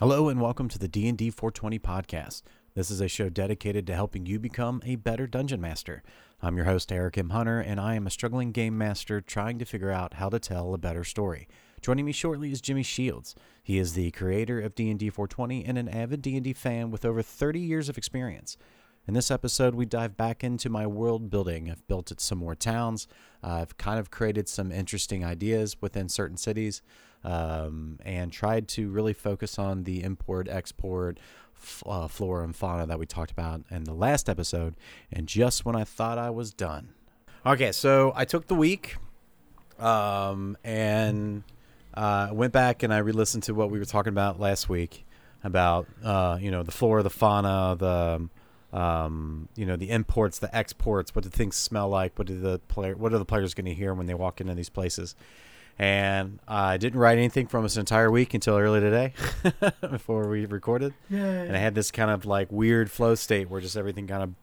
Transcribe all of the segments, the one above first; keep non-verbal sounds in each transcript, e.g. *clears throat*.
Hello and welcome to the D&D 420 podcast. This is a show dedicated to helping you become a better dungeon master. I'm your host Eric M. Hunter and I am a struggling game master trying to figure out how to tell a better story. Joining me shortly is Jimmy Shields. He is the creator of D&D 420 and an avid D&D fan with over 30 years of experience. In this episode, we dive back into my world building. I've built some more towns. I've kind of created some interesting ideas within certain cities um, and tried to really focus on the import, export, f- uh, flora, and fauna that we talked about in the last episode. And just when I thought I was done. Okay, so I took the week um, and uh, went back and I re listened to what we were talking about last week about, uh, you know, the flora, the fauna, the. Um, you know the imports, the exports. What do things smell like? What do the player? What are the players going to hear when they walk into these places? And I didn't write anything from this entire week until early today *laughs* before we recorded. And I had this kind of like weird flow state where just everything kind of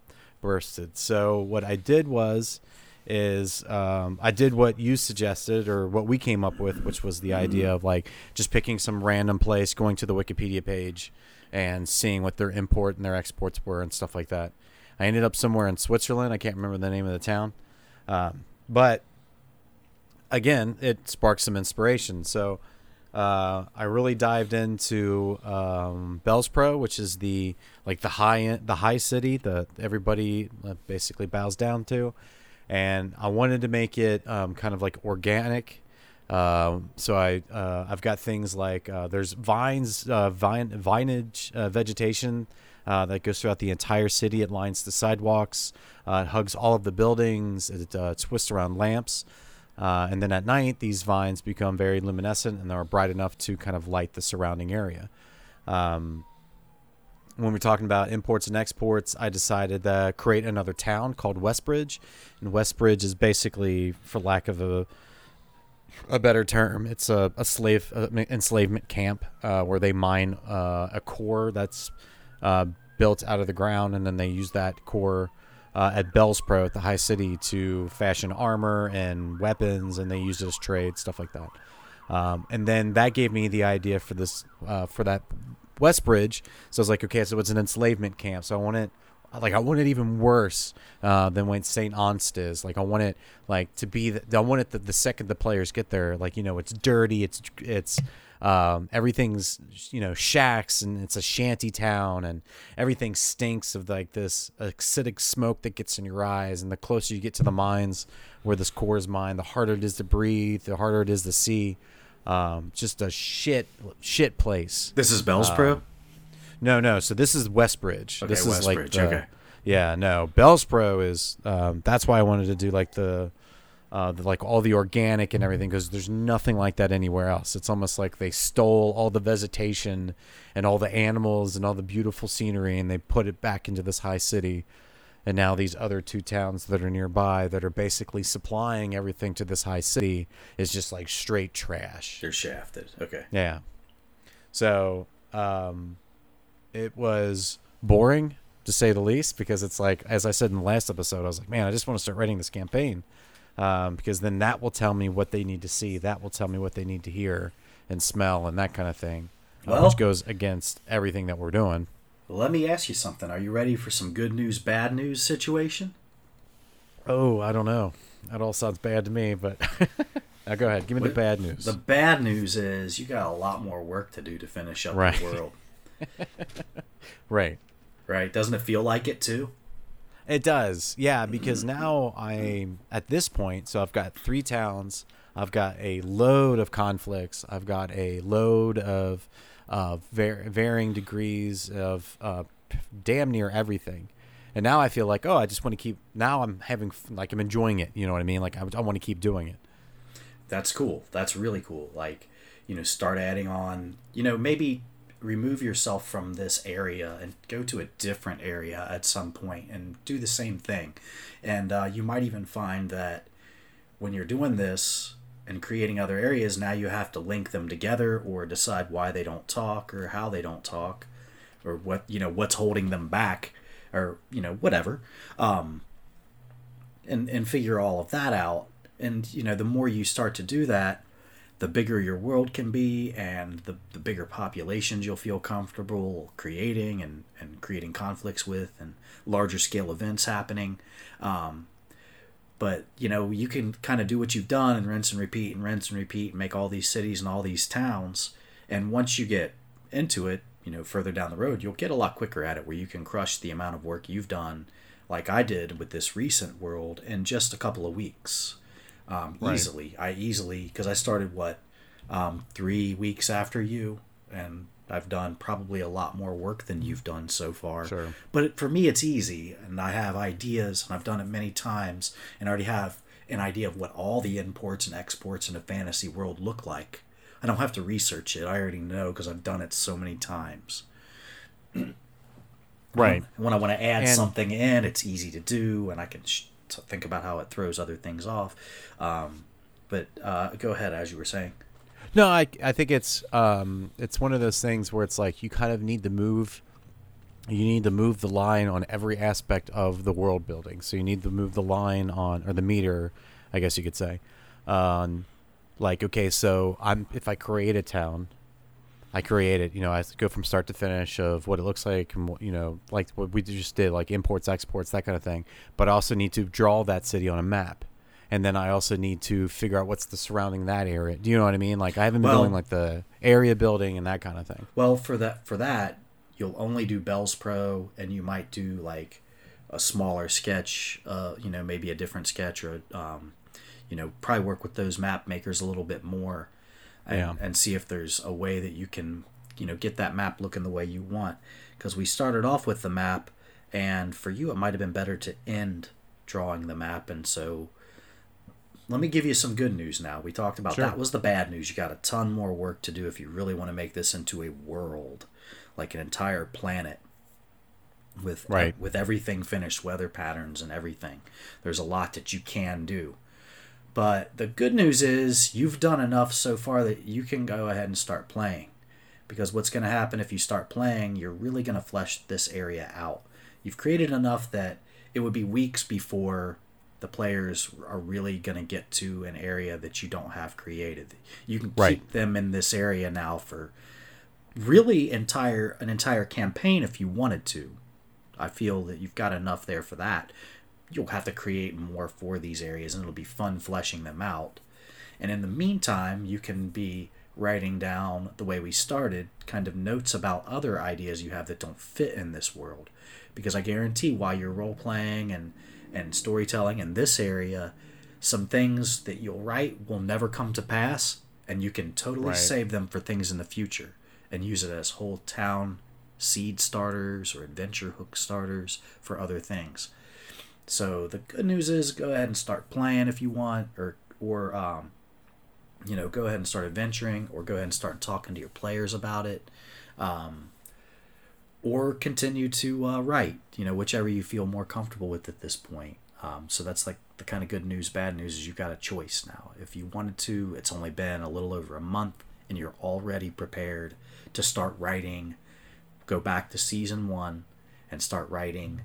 bursted. So what I did was is um, I did what you suggested or what we came up with, which was the idea of like just picking some random place, going to the Wikipedia page, and seeing what their import and their exports were and stuff like that. I ended up somewhere in Switzerland. I can't remember the name of the town, um, but again, it sparked some inspiration. So uh, I really dived into um, Bellspro, which is the like the high end, the high city that everybody uh, basically bows down to, and I wanted to make it um, kind of like organic. Um, so I uh, I've got things like uh, there's vines, uh, vine vinage uh, vegetation uh, that goes throughout the entire city. It lines the sidewalks, uh, it hugs all of the buildings. It uh, twists around lamps. Uh, and then at night, these vines become very luminescent and are bright enough to kind of light the surrounding area. Um, when we're talking about imports and exports, I decided to create another town called Westbridge. And Westbridge is basically, for lack of a a better term, it's a, a slave uh, enslavement camp uh, where they mine uh, a core that's uh, built out of the ground, and then they use that core uh, at Bellspro at the High City to fashion armor and weapons, and they use it as trade, stuff like that. Um, and then that gave me the idea for this uh, for that Westbridge. So I was like, okay, so it's an enslavement camp. So I want it like I want it even worse uh, than when Saint Onst is. Like I want it like to be. The, I want it the, the second the players get there. Like you know, it's dirty. It's it's um, everything's you know shacks and it's a shanty town and everything stinks of like this acidic smoke that gets in your eyes. And the closer you get to the mines where this core is mined, the harder it is to breathe. The harder it is to see. Um, just a shit shit place. This is Bellspro. Um, no, no. So this is Westbridge. Okay, this is like Westbridge, the, okay. Yeah, no. Bellspro is. Um, that's why I wanted to do like the, uh, the like all the organic and everything because there's nothing like that anywhere else. It's almost like they stole all the vegetation and all the animals and all the beautiful scenery and they put it back into this high city. And now these other two towns that are nearby that are basically supplying everything to this high city is just like straight trash. They're shafted. Okay. Yeah. So um, it was boring to say the least because it's like, as I said in the last episode, I was like, man, I just want to start writing this campaign um, because then that will tell me what they need to see. That will tell me what they need to hear and smell and that kind of thing, uh, Well- which goes against everything that we're doing. Let me ask you something. Are you ready for some good news, bad news situation? Oh, I don't know. That all sounds bad to me, but *laughs* now go ahead. Give me the bad news. The bad news is you got a lot more work to do to finish up Right. the world. *laughs* right. Right? Doesn't it feel like it too? It does, yeah, because now I'm at this point. So I've got three towns. I've got a load of conflicts. I've got a load of uh, var- varying degrees of uh, damn near everything. And now I feel like, oh, I just want to keep. Now I'm having like I'm enjoying it. You know what I mean? Like I, I want to keep doing it. That's cool. That's really cool. Like, you know, start adding on, you know, maybe remove yourself from this area and go to a different area at some point and do the same thing. And uh, you might even find that when you're doing this and creating other areas, now you have to link them together or decide why they don't talk or how they don't talk or what, you know, what's holding them back or, you know, whatever. Um, and, and figure all of that out. And, you know, the more you start to do that, the bigger your world can be and the, the bigger populations you'll feel comfortable creating and, and creating conflicts with and larger scale events happening. Um, but you know you can kind of do what you've done and rinse and repeat and rinse and repeat and make all these cities and all these towns and once you get into it you know further down the road you'll get a lot quicker at it where you can crush the amount of work you've done like i did with this recent world in just a couple of weeks um, right. easily i easily because i started what um, three weeks after you and I've done probably a lot more work than you've done so far. Sure. But for me, it's easy, and I have ideas, and I've done it many times, and I already have an idea of what all the imports and exports in a fantasy world look like. I don't have to research it. I already know because I've done it so many times. right. when I want to add and, something in, it's easy to do, and I can sh- think about how it throws other things off. Um, but uh, go ahead, as you were saying. No, I I think it's um it's one of those things where it's like you kind of need to move you need to move the line on every aspect of the world building. So you need to move the line on or the meter, I guess you could say. Um like okay, so I'm if I create a town, I create it, you know, I go from start to finish of what it looks like and you know, like what we just did like imports, exports, that kind of thing. But I also need to draw that city on a map and then I also need to figure out what's the surrounding that area. Do you know what I mean? Like I haven't been well, doing like the area building and that kind of thing. Well, for that for that, you'll only do Bellspro, and you might do like a smaller sketch. Uh, you know, maybe a different sketch, or um, you know, probably work with those map makers a little bit more, and, yeah. and see if there's a way that you can you know get that map looking the way you want. Because we started off with the map, and for you, it might have been better to end drawing the map, and so let me give you some good news now. We talked about sure. that was the bad news. You got a ton more work to do if you really want to make this into a world, like an entire planet with right. uh, with everything finished, weather patterns and everything. There's a lot that you can do. But the good news is you've done enough so far that you can go ahead and start playing. Because what's going to happen if you start playing, you're really going to flesh this area out. You've created enough that it would be weeks before the players are really going to get to an area that you don't have created. You can right. keep them in this area now for really entire an entire campaign if you wanted to. I feel that you've got enough there for that. You'll have to create more for these areas and it'll be fun fleshing them out. And in the meantime, you can be writing down the way we started kind of notes about other ideas you have that don't fit in this world because I guarantee while you're role playing and and storytelling in this area, some things that you'll write will never come to pass, and you can totally right. save them for things in the future and use it as whole town seed starters or adventure hook starters for other things. So the good news is go ahead and start playing if you want, or or um, you know go ahead and start adventuring, or go ahead and start talking to your players about it. Um, or continue to uh, write, you know, whichever you feel more comfortable with at this point. Um, so that's like the kind of good news, bad news is you've got a choice now. If you wanted to, it's only been a little over a month and you're already prepared to start writing. Go back to season one and start writing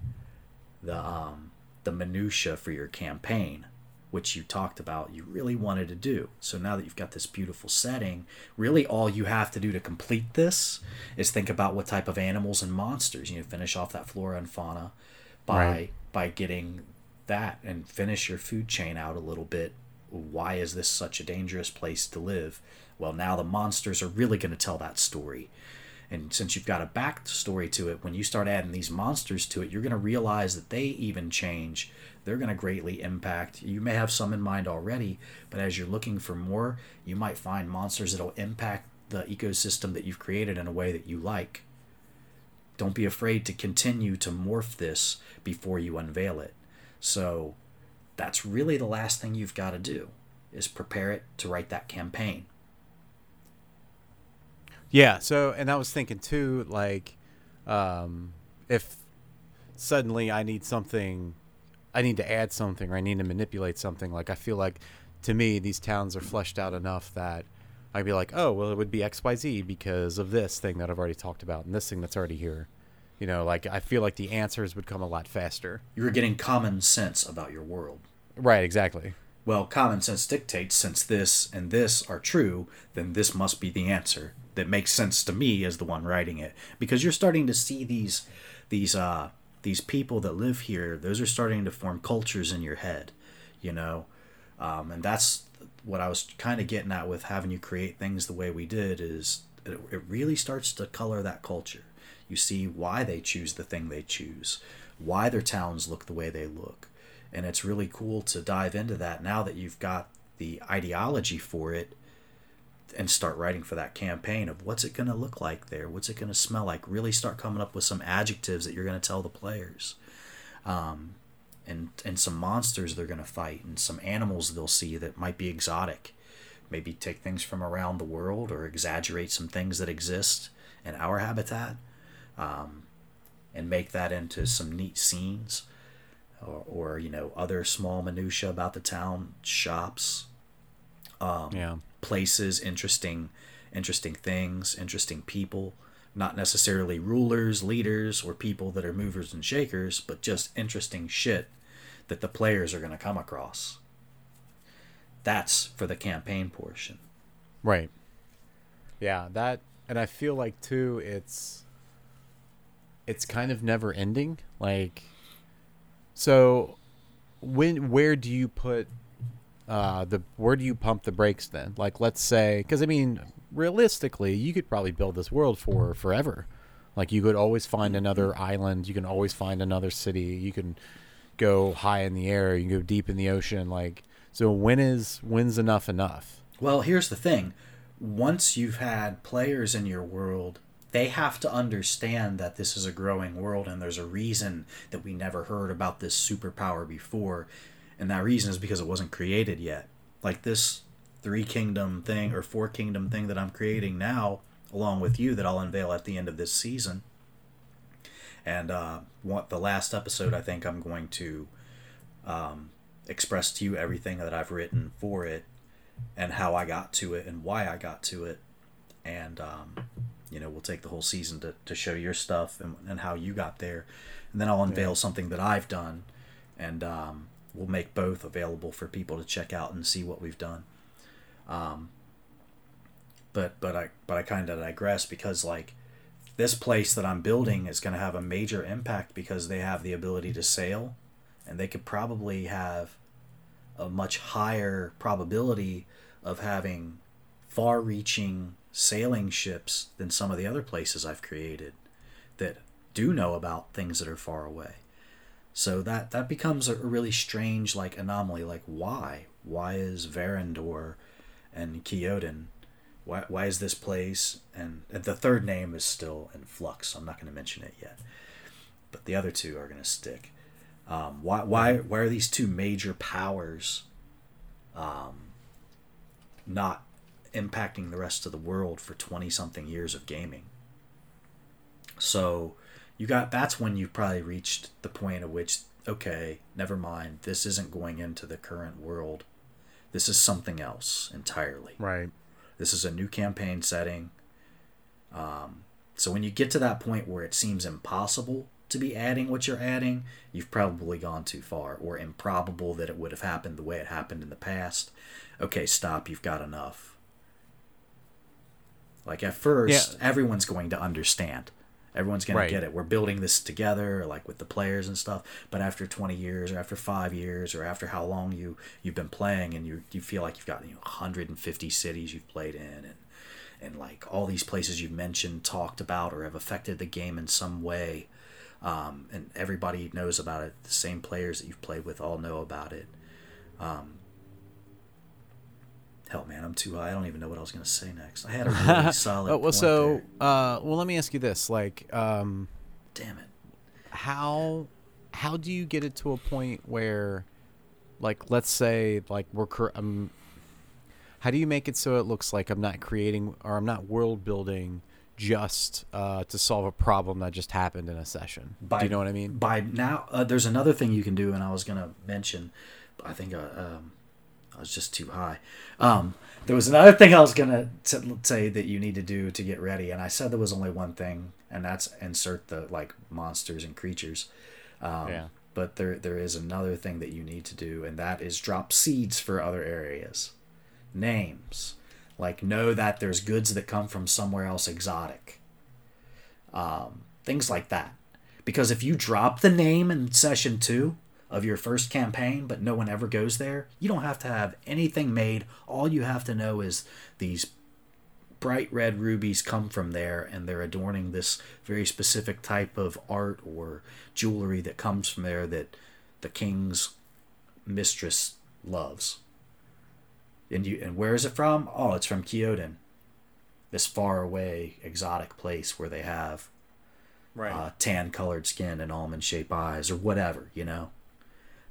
the um, the minutia for your campaign which you talked about you really wanted to do. So now that you've got this beautiful setting, really all you have to do to complete this is think about what type of animals and monsters. You know, finish off that flora and fauna by right. by getting that and finish your food chain out a little bit. Why is this such a dangerous place to live? Well, now the monsters are really going to tell that story. And since you've got a backstory to it, when you start adding these monsters to it, you're going to realize that they even change they're going to greatly impact. You may have some in mind already, but as you're looking for more, you might find monsters that'll impact the ecosystem that you've created in a way that you like. Don't be afraid to continue to morph this before you unveil it. So that's really the last thing you've got to do is prepare it to write that campaign. Yeah, so and I was thinking too like um if suddenly I need something I need to add something or I need to manipulate something. Like I feel like to me these towns are fleshed out enough that I'd be like, oh well, it would be X Y Z because of this thing that I've already talked about and this thing that's already here. You know, like I feel like the answers would come a lot faster. You were getting common sense about your world. Right. Exactly. well, common sense dictates since this and this are true, then this must be the answer that makes sense to me as the one writing it. Because you're starting to see these these uh these people that live here those are starting to form cultures in your head you know? Um, and that's what i was kind of getting at with having you create things the way we did is it, it really starts to color that culture. You see why they choose the thing they choose why their towns look the way they look. And it's really cool to dive into that now that you've got the ideology for it and start writing for that campaign of what's it going to look like there? What's it going to smell like? Really start coming up with some adjectives that you're going to tell the players. Um, and and some monsters they're going to fight and some animals they'll see that might be exotic. Maybe take things from around the world or exaggerate some things that exist in our habitat um, and make that into some neat scenes or, or you know other small minutia about the town shops. Um, Yeah. Places, interesting, interesting things, interesting people. Not necessarily rulers, leaders, or people that are movers and shakers, but just interesting shit that the players are going to come across. That's for the campaign portion. Right. Yeah, that and I feel like too it's it's kind of never ending. Like so when where do you put uh the where do you pump the brakes then? Like let's say cuz I mean realistically you could probably build this world for forever. Like you could always find another island, you can always find another city, you can go high in the air, you can go deep in the ocean like so when is when's enough enough? Well, here's the thing. Once you've had players in your world, they have to understand that this is a growing world and there's a reason that we never heard about this superpower before. And that reason is because it wasn't created yet. Like this three kingdom thing or four kingdom thing that I'm creating now, along with you, that I'll unveil at the end of this season. And uh, what the last episode, I think I'm going to um, express to you everything that I've written for it and how I got to it and why I got to it. And, um, you know, we'll take the whole season to, to show your stuff and, and how you got there. And then I'll unveil something that I've done. And um, we'll make both available for people to check out and see what we've done. Um, but but I but I kind of digress because like this place that I'm building is going to have a major impact because they have the ability to sail, and they could probably have a much higher probability of having far-reaching sailing ships than some of the other places I've created that do know about things that are far away. So that that becomes a really strange like anomaly. Like why? Why is Verendor and Kyoden? Why, why is this place and, and the third name is still in flux. I'm not going to mention it yet, but the other two are going to stick. Um, why why why are these two major powers um, not impacting the rest of the world for 20 something years of gaming? So you got that's when you've probably reached the point at which okay, never mind, this isn't going into the current world. This is something else entirely. Right. This is a new campaign setting. Um, so when you get to that point where it seems impossible to be adding what you're adding, you've probably gone too far, or improbable that it would have happened the way it happened in the past. Okay, stop. You've got enough. Like at first, Yeah. everyone's going to understand. Everyone's going Right. to get it. We're building this together, like with the players and stuff. But after 20 years, or after five years, or after how long you you've been playing, and you you feel like you've got you know 150 cities you've played in, and and like all these places you've mentioned, talked about, or have affected the game in some way, um, and everybody knows about it. The same players that you've played with all know about it. Um, hell, man, I'm too high. I don't even know what I was going to say next. I had a really *laughs* solid. Oh, well, so uh, well, let me ask you this: like, um, damn it. how how do you get it to a point where, like, let's say, like, we're cur- um, how do you make it so it looks like I'm not creating or I'm not world building just uh, to solve a problem that just happened in a session? By, do you know what I mean? By now, uh, there's another thing you can do, and I was gonna mention, I think uh, um, I was just too high. Um, there was another thing I was gonna t- say that you need to do to get ready, and I said there was only one thing, and that's insert the like monsters and creatures. Um, Yeah. but there there is another thing that you need to do, and that is drop seeds for other areas. Names. Like know that there's goods that come from somewhere else exotic. Um, things like that. Because if you drop the name in session two of your first campaign, but no one ever goes there, you don't have to have anything made. All you have to know is these bright red rubies come from there and they're adorning this very specific type of art or jewelry that comes from there that the king's mistress loves. And you and where is it from? Oh, it's from Kyoto. This far away exotic place where they have right. uh, tan colored skin and almond shaped eyes or whatever, you know.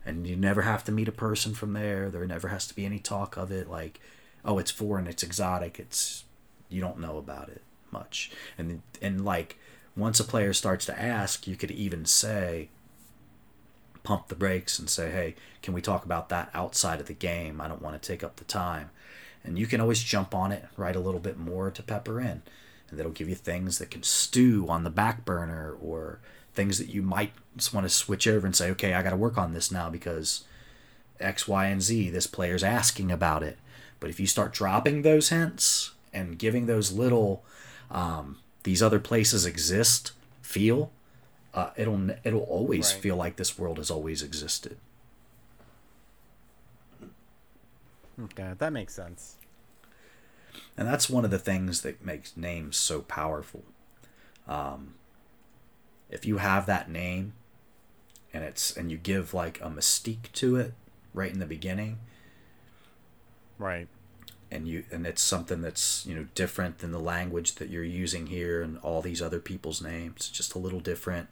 And you never have to meet a person from there. There never has to be any talk of it like, oh, it's foreign, it's exotic, it's you don't know about it much. And and like once a player starts to ask, you could even say pump the brakes and say, "Hey, can we talk about that outside of the game? I don't want to take up the time." And you can always jump on it, write a little bit more to pepper in, and that'll give you things that can stew on the back burner or things that you might just want to switch over and say, "Okay, I got to work on this now because X, Y, and Z. This player's asking about it." But if you start dropping those hints and giving those little um, these other places exist feel uh, it'll it'll always right. feel like this world has always existed okay that makes sense and that's one of the things that makes names so powerful um, if you have that name and it's and you give like a mystique to it right in the beginning. Right. And you and it's something that's you know different than the language that you're using here and all these other people's names. Just a little different.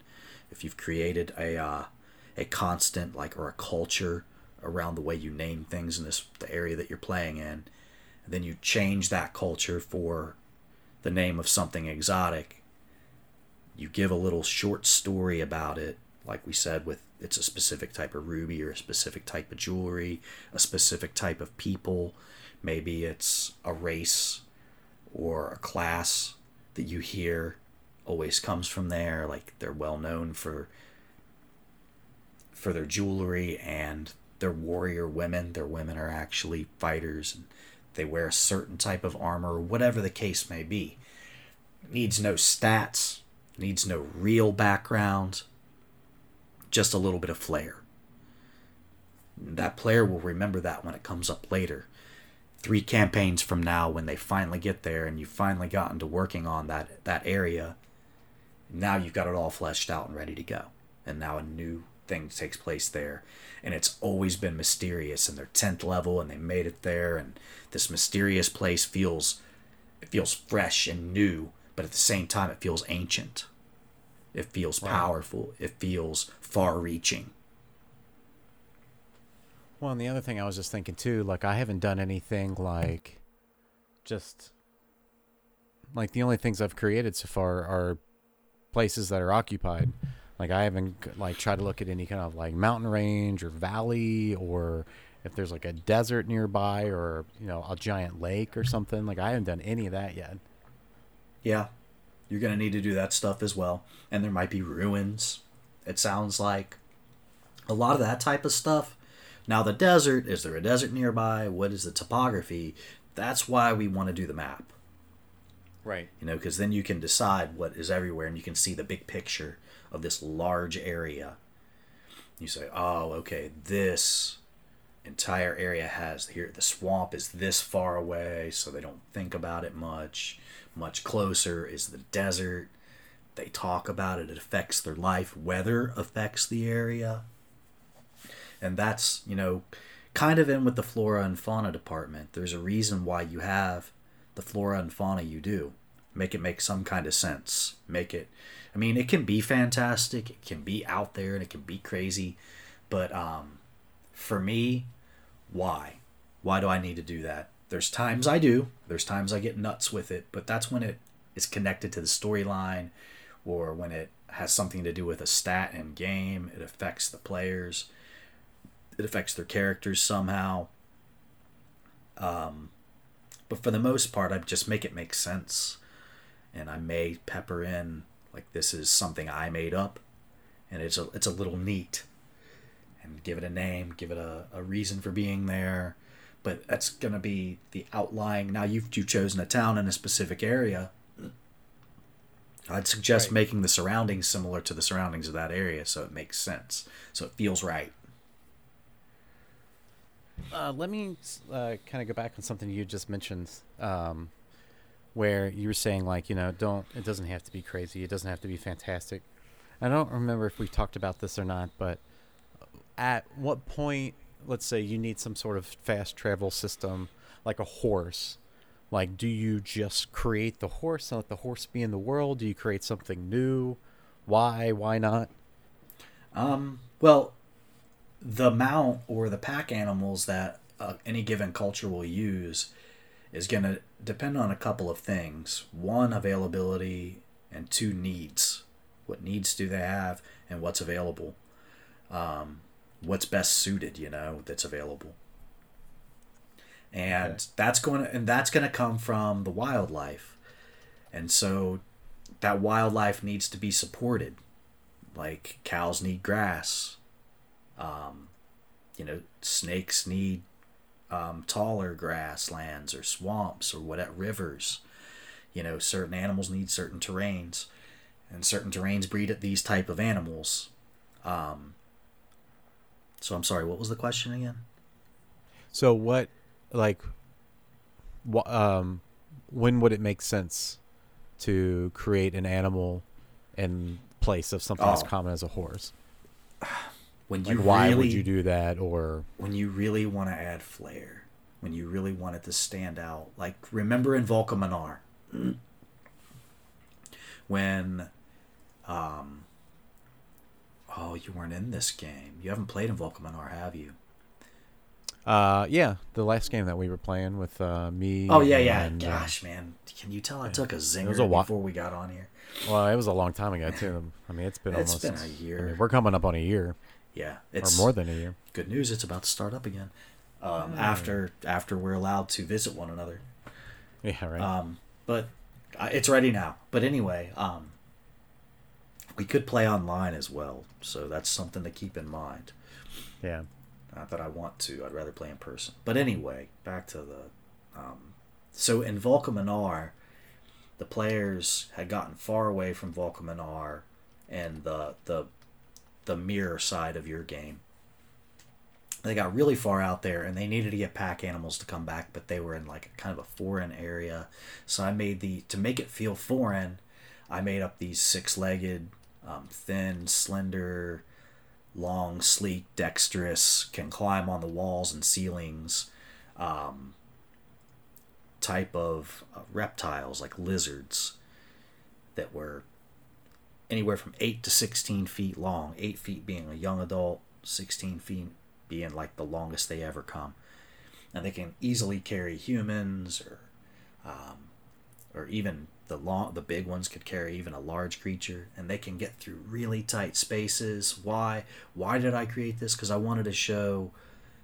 If you've created a uh, a constant like or a culture around the way you name things in this the area that you're playing in and then you change that culture for the name of something exotic you give a little short story about it like we said with it's a specific type of ruby or a specific type of jewelry a specific type of people Maybe it's a race or a class that you hear always comes from there. Like they're well known for for their jewelry and they're warrior women. Their women are actually fighters and they wear a certain type of armor, whatever the case may be. Needs no stats, needs no real background, just a little bit of flair. That player will remember that when it comes up later. Three campaigns from now when they finally get there and you've finally gotten to working on that that area now you've got it all fleshed out and ready to go. And now a new thing takes place there. And it's always been mysterious and they're 10th level and they made it there. And this mysterious place feels it feels fresh and new but at the same time it feels ancient it feels wow. powerful it feels far reaching well, and the other thing I was just thinking too, like I haven't done anything like just like the only things I've created so far are places that are occupied. Like I haven't like tried to look at any kind of like mountain range or valley or if there's like a desert nearby or you know a giant lake or something. Like I haven't done any of that yet. Yeah, you're gonna need to do that stuff as well, and there might be ruins. It sounds like a lot of that type of stuff now, the desert is there a desert nearby? What is the topography? That's why we want to do the map. Right. You know, because then you can decide what is everywhere and you can see the big picture of this large area. You say, oh, okay, this entire area has here, the swamp is this far away, so they don't think about it much. Much closer is the desert. They talk about it, it affects their life. Weather affects the area. And that's you know kind of in with the flora and fauna department. There's a reason why you have the flora and fauna you do. Make it make some kind of sense. Make it i mean it can be fantastic. It can be out there and it can be crazy. But um for me why why do i need to do that there's times i do there's times i get nuts with it but that's when it is connected to the storyline or when it has something to do with a stat in game it affects the players it affects their characters somehow. Um, but for the most part, I just make it make sense, and I may pepper in like this is something I made up, and it's a it's a little neat. And give it a name, give it a, a reason for being there. But that's going to be the outlying. Now you've, you've chosen a town in a specific area. I'd suggest Right. making the surroundings similar to the surroundings of that area so it makes sense. So it feels right. Uh, let me uh, kind of go back on something you just mentioned, um, where you were saying like you know don't it doesn't have to be crazy, it doesn't have to be fantastic. I don't remember if we talked about this or not, but at what point, let's say you need some sort of fast travel system like a horse. Like, do you just create the horse and let the horse be in the world? Do you create something new? Why? Why not? Um, well, the mount or the pack animals that uh, any given culture will use is going to depend on a couple of things. One, availability, and two, needs. What needs do they have, and what's available? Um, what's best suited, you know, that's available. And Okay. that's going to, and that's going to come from the wildlife. And so that wildlife needs to be supported like cows need grass um, you know snakes need um, taller grasslands or swamps or what at rivers you know certain animals need certain terrains and certain terrains breed at these type of animals um, so i'm sorry what was the question again So what, like, wha um, when would it make sense to create an animal in place of something as Oh. common as a horse? *sighs* when Like, you why would you do that? Or when you really want to add flair, when you really want it to stand out. Like remember in Volcaminar, *clears throat* when, um, oh, you weren't in this game. You haven't played in Volcaminar, have you? uh, yeah, the last game that we were playing with uh, me. Oh yeah, yeah. and, uh, Gosh, man, can you tell I took a zinger a wa- before we got on here? well, it was a long time ago too. I mean, it's been It's almost been a I year. mean, we're coming up on a year Yeah, or it's more than a year. good news. It's about to start up again. Um, Hmm. After after we're allowed to visit one another. Yeah, right. Um, but uh, it's ready now. But anyway, um, we could play online as well, so that's something to keep in mind. yeah. Not that I want to; I'd rather play in person. But anyway, back to the. Um, so in Volcaminar, the players had gotten far away from Volcaminar and the the the mirror side of your game. They got really far out there and they needed to get pack animals to come back, but they were in like kind of a foreign area. So I made the to make it feel foreign, I made up these six-legged, um, thin, slender, long, sleek, dexterous, can climb on the walls and ceilings, um, type of uh, reptiles like lizards that were anywhere from 8 to 16 feet long, 8 feet being a young adult, 16 feet being like the longest they ever come. And they can easily carry humans or um, or even the long the big ones could carry even a large creature and they can get through really tight spaces. Why? Why did I create this? Cuz I wanted to show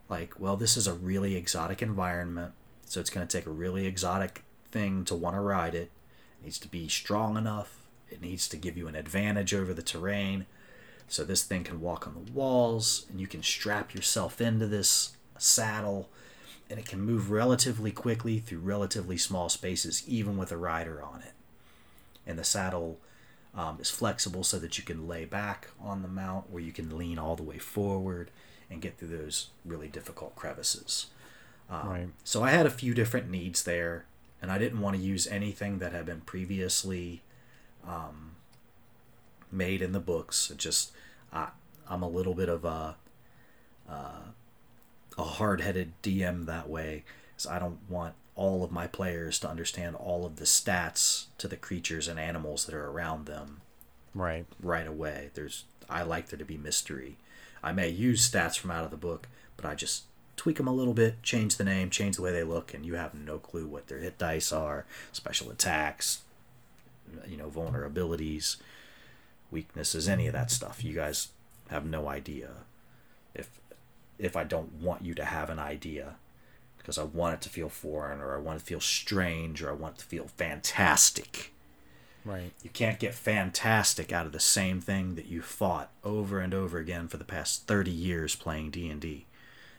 like well this is a really exotic environment. So it's going to take a really exotic thing to want to ride it. It needs to be strong enough. It needs to give you an advantage over the terrain. So this thing can walk on the walls and you can strap yourself into this saddle and it can move relatively quickly through relatively small spaces even with a rider on it. And the saddle um, is flexible so that you can lay back on the mount where you can lean all the way forward and get through those really difficult crevices. Um, Right. So I had a few different needs there, and I didn't want to use anything that had been previously um, made in the books. It just I, I'm a little bit of a uh, a hard-headed DM that way, so I don't want all of my players to understand all of the stats to the creatures and animals that are around them Right. right away. There's I like there to be mystery. I may use stats from out of the book, but I just tweak them a little bit, change the name, change the way they look, and you have no clue what their hit dice are, special attacks, you know, vulnerabilities, weaknesses, any of that stuff. You guys have no idea if if I don't want you to have an idea because I want it to feel foreign or I want it to feel strange or I want it to feel fantastic. Right. You can't get fantastic out of the same thing that you fought over and over again for the past 30 years playing D&D.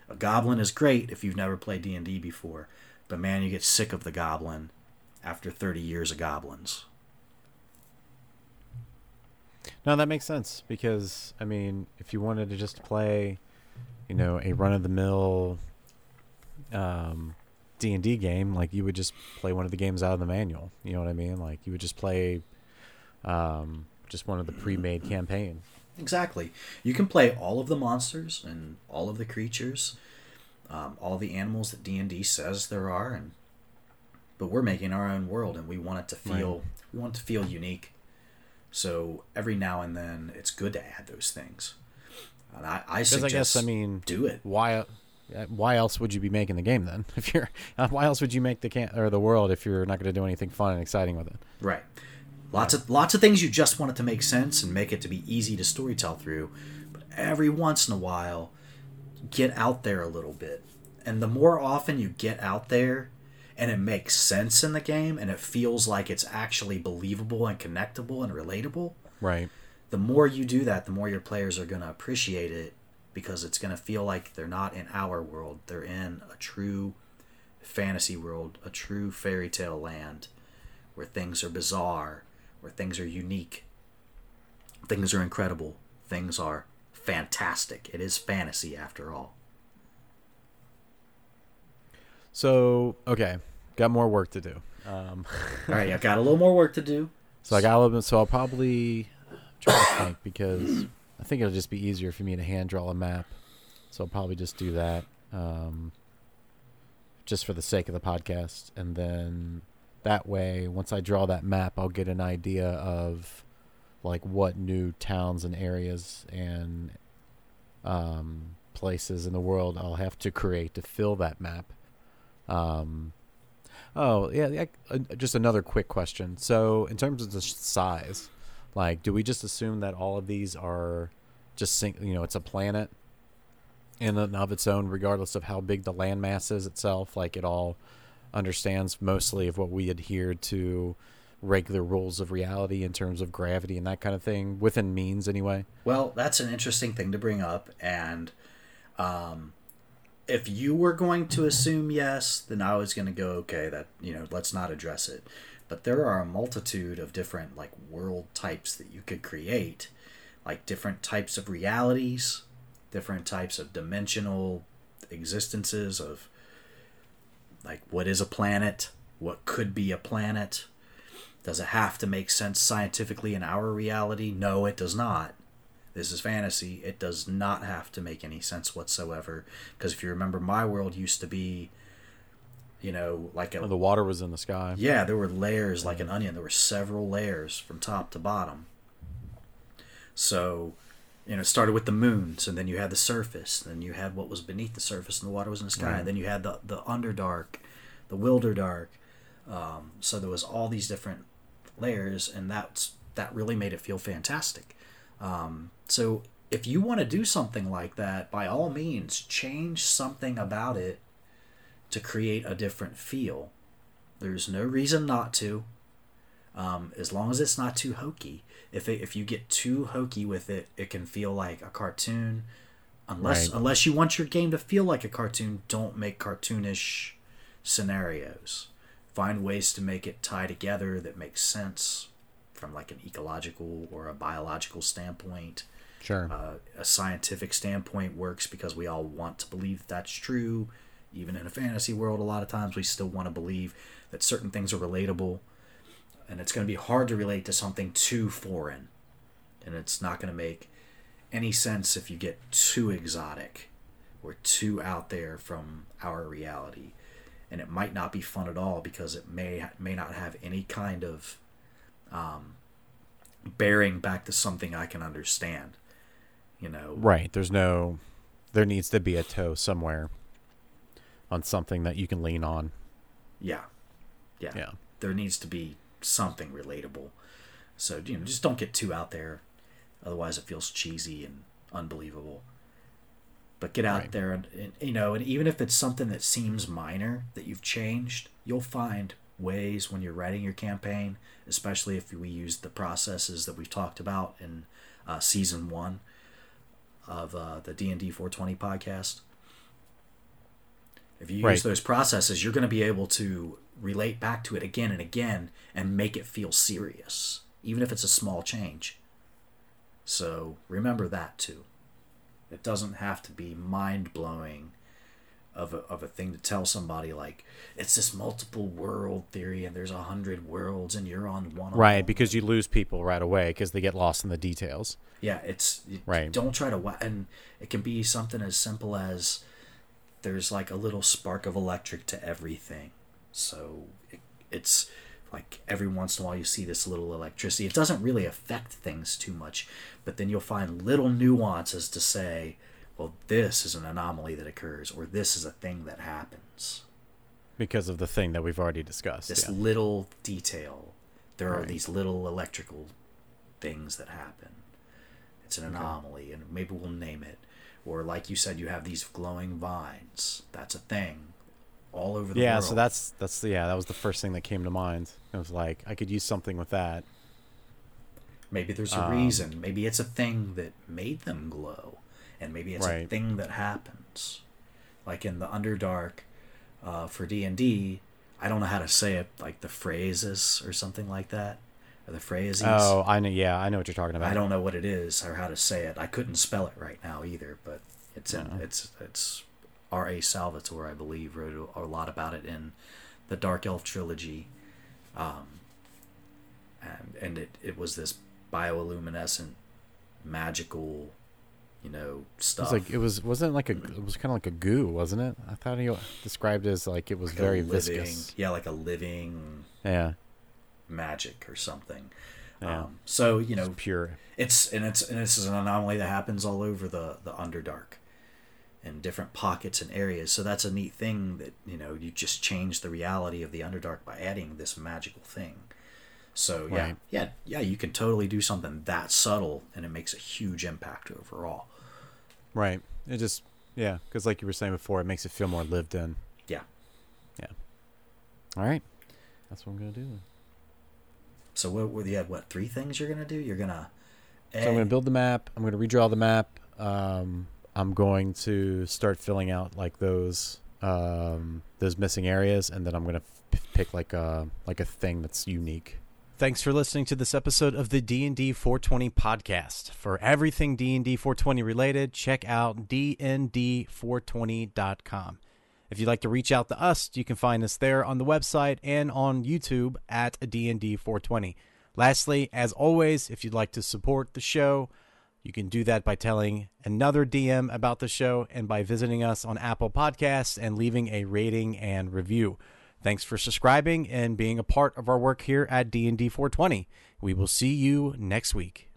A goblin is great if you've never played D&D before, but man, you get sick of the goblin after 30 years of goblins. No, that makes sense because I mean, if you wanted to just play, you know, a run of the mill um D and D game, like you would just play one of the games out of the manual. You know what I mean? Like you would just play um just one of the pre-made campaign. Exactly. You can play all of the monsters and all of the creatures, um, all the animals that D and D says there are, and but we're making our own world, and we want it to feel Right. we want it to feel unique. So every now and then, it's good to add those things. And I, I suggest I guess I mean, do it. why why else would you be making the game then? *laughs* If you're uh, why else would you make the can or the world if you're not going to do anything fun and exciting with it? Right. Lots of lots of things you just want it to make sense and make it to be easy to storytell through. But every once in a while, get out there a little bit. And the more often you get out there and it makes sense in the game and it feels like it's actually believable and connectable and relatable, Right. The more you do that, the more your players are going to appreciate it because it's going to feel like they're not in our world. They're in a true fantasy world, a true fairy tale land where things are bizarre, where things are unique, things are incredible, things are fantastic. It is fantasy after all. So okay, got more work to do. Um, All right, I've got a little more work to do. *laughs* so I got a little bit. So I'll probably try to think because I think it'll just be easier for me to hand draw a map. So I'll probably just do that, um, just for the sake of the podcast, and then that way, once I draw that map, I'll get an idea of like what new towns and areas and um, places in the world I'll have to create to fill that map. Um, oh yeah, yeah, uh, just another quick question. So in terms of the size, like, do we just assume that all of these are just you know it's a planet in and of its own, regardless of how big the landmass is itself? Like it all understands mostly of what we adhere to regular rules of reality in terms of gravity and that kind of thing within means anyway. Well, that's an interesting thing to bring up, and um, if you were going to assume yes, then I was going to go okay. That you know, let's not address it. But there are a multitude of different like world types that you could create, like different types of realities, different types of dimensional existences of like what is a planet, what could be a planet. Does it have to make sense scientifically in our reality? No, it does not. This is fantasy. It does not have to make any sense whatsoever. Because if you remember, my world used to be, you know, like a. Oh, the water was in the sky. Yeah, there were layers like an onion. There were several layers from top to bottom. So, you know, it started with the moons, and then you had the surface, then you had what was beneath the surface, and the water was in the sky, Right. and then you had the the underdark, the wilderdark. Um, so there was all these different layers, and that's that really made it feel fantastic. Um, so if you want to do something like that, by all means, change something about it to create a different feel. There's no reason not to, um, as long as it's not too hokey. If it, if you get too hokey with it, it can feel like a cartoon. Unless Right. unless you want your game to feel like a cartoon, don't make cartoonish scenarios. Find ways to make it tie together that makes sense from like an ecological or a biological standpoint Sure. uh, a scientific standpoint works because we all want to believe that's true. Even in a fantasy world, a lot of times we still want to believe that certain things are relatable. And it's going to be hard to relate to something too foreign. And it's not going to make any sense if you get too exotic or too out there from our reality. And it might not be fun at all because it may may not have any kind of um, bearing back to something I can understand. You know, Right. There's no. There needs to be a toe somewhere on something that you can lean on. Yeah. Yeah. Yeah. There needs to be something relatable. So, you know, just don't get too out there. Otherwise, it feels cheesy and unbelievable. But get out Right. there and, and, you know, and even if it's something that seems minor that you've changed, you'll find ways when you're writing your campaign, especially if we use the processes that we've talked about in uh, season one of uh, the D and D 420 podcast. If you use those processes, you're going to be able to relate back to it again and again and make it feel serious, even if it's a small change. So remember that too. It doesn't have to be mind blowing of a, of a thing to tell somebody like it's this multiple world theory and there's a hundred worlds and you're on one of Right, them." because you lose people right away because they get lost in the details. Yeah, it's Right. Don't try to and it can be something as simple as there's like a little spark of electric to everything. So it, it's like every once in a while you see this little electricity. It doesn't really affect things too much, but then you'll find little nuances to say, well, this is an anomaly that occurs, or this is a thing that happens. because of the thing that we've already discussed. This yeah. little detail. There are these little electrical things that happen. It's an anomaly, and maybe we'll name it. Or, like you said, you have these glowing vines. That's a thing all over the world. Yeah, world. so that's that's yeah, that was the first thing that came to mind. It was like I could use something with that. Maybe there's a Um, reason. Maybe it's a thing that made them glow, and maybe it's a thing that happens. Like in the Underdark, uh, for D and D, I don't know how to say it, like the faerzress or something like that, the faerzress. Oh, I know. Yeah, I know what you're talking about. I don't know what it is or how to say it. I couldn't spell it right now either, but it's in No. it's it's R. A. Salvatore, I believe, wrote a, lot about it in the Dark Elf trilogy. Um, and and it, it was this bioluminescent, magical, you know, It stuff. was like it was wasn't it like a it was kind of like a goo, wasn't it? I thought he described it as like it was Like very living, viscous. Yeah, like a living Yeah, magic or something. Yeah. Um, so you know, it's pure. it's and it's and this is an anomaly that happens all over the the underdark in different pockets and areas so that's a neat thing that you know you just change the reality of the underdark by adding this magical thing so yeah Right. yeah yeah you can totally do something that subtle and it makes a huge impact overall Right. It just yeah, because like you were saying before, it makes it feel more lived in. yeah Yeah. All right, that's what I'm gonna do. So what were you had what three things you're gonna do you're gonna So I'm gonna build the map. I'm gonna redraw the map. Um, I'm going to start filling out like those um, those missing areas, and then I'm gonna f- pick like a like a thing that's unique. Thanks for listening to this episode of the D&D 420 podcast. For everything D&D 420 related, check out dnd420.com. If you'd like to reach out to us, you can find us there on the website and on YouTube at D&D 420. Lastly, as always, if you'd like to support the show, you can do that by telling another DM about the show and by visiting us on Apple Podcasts and leaving a rating and review. Thanks for subscribing and being a part of our work here at D&D 420. We will see you next week.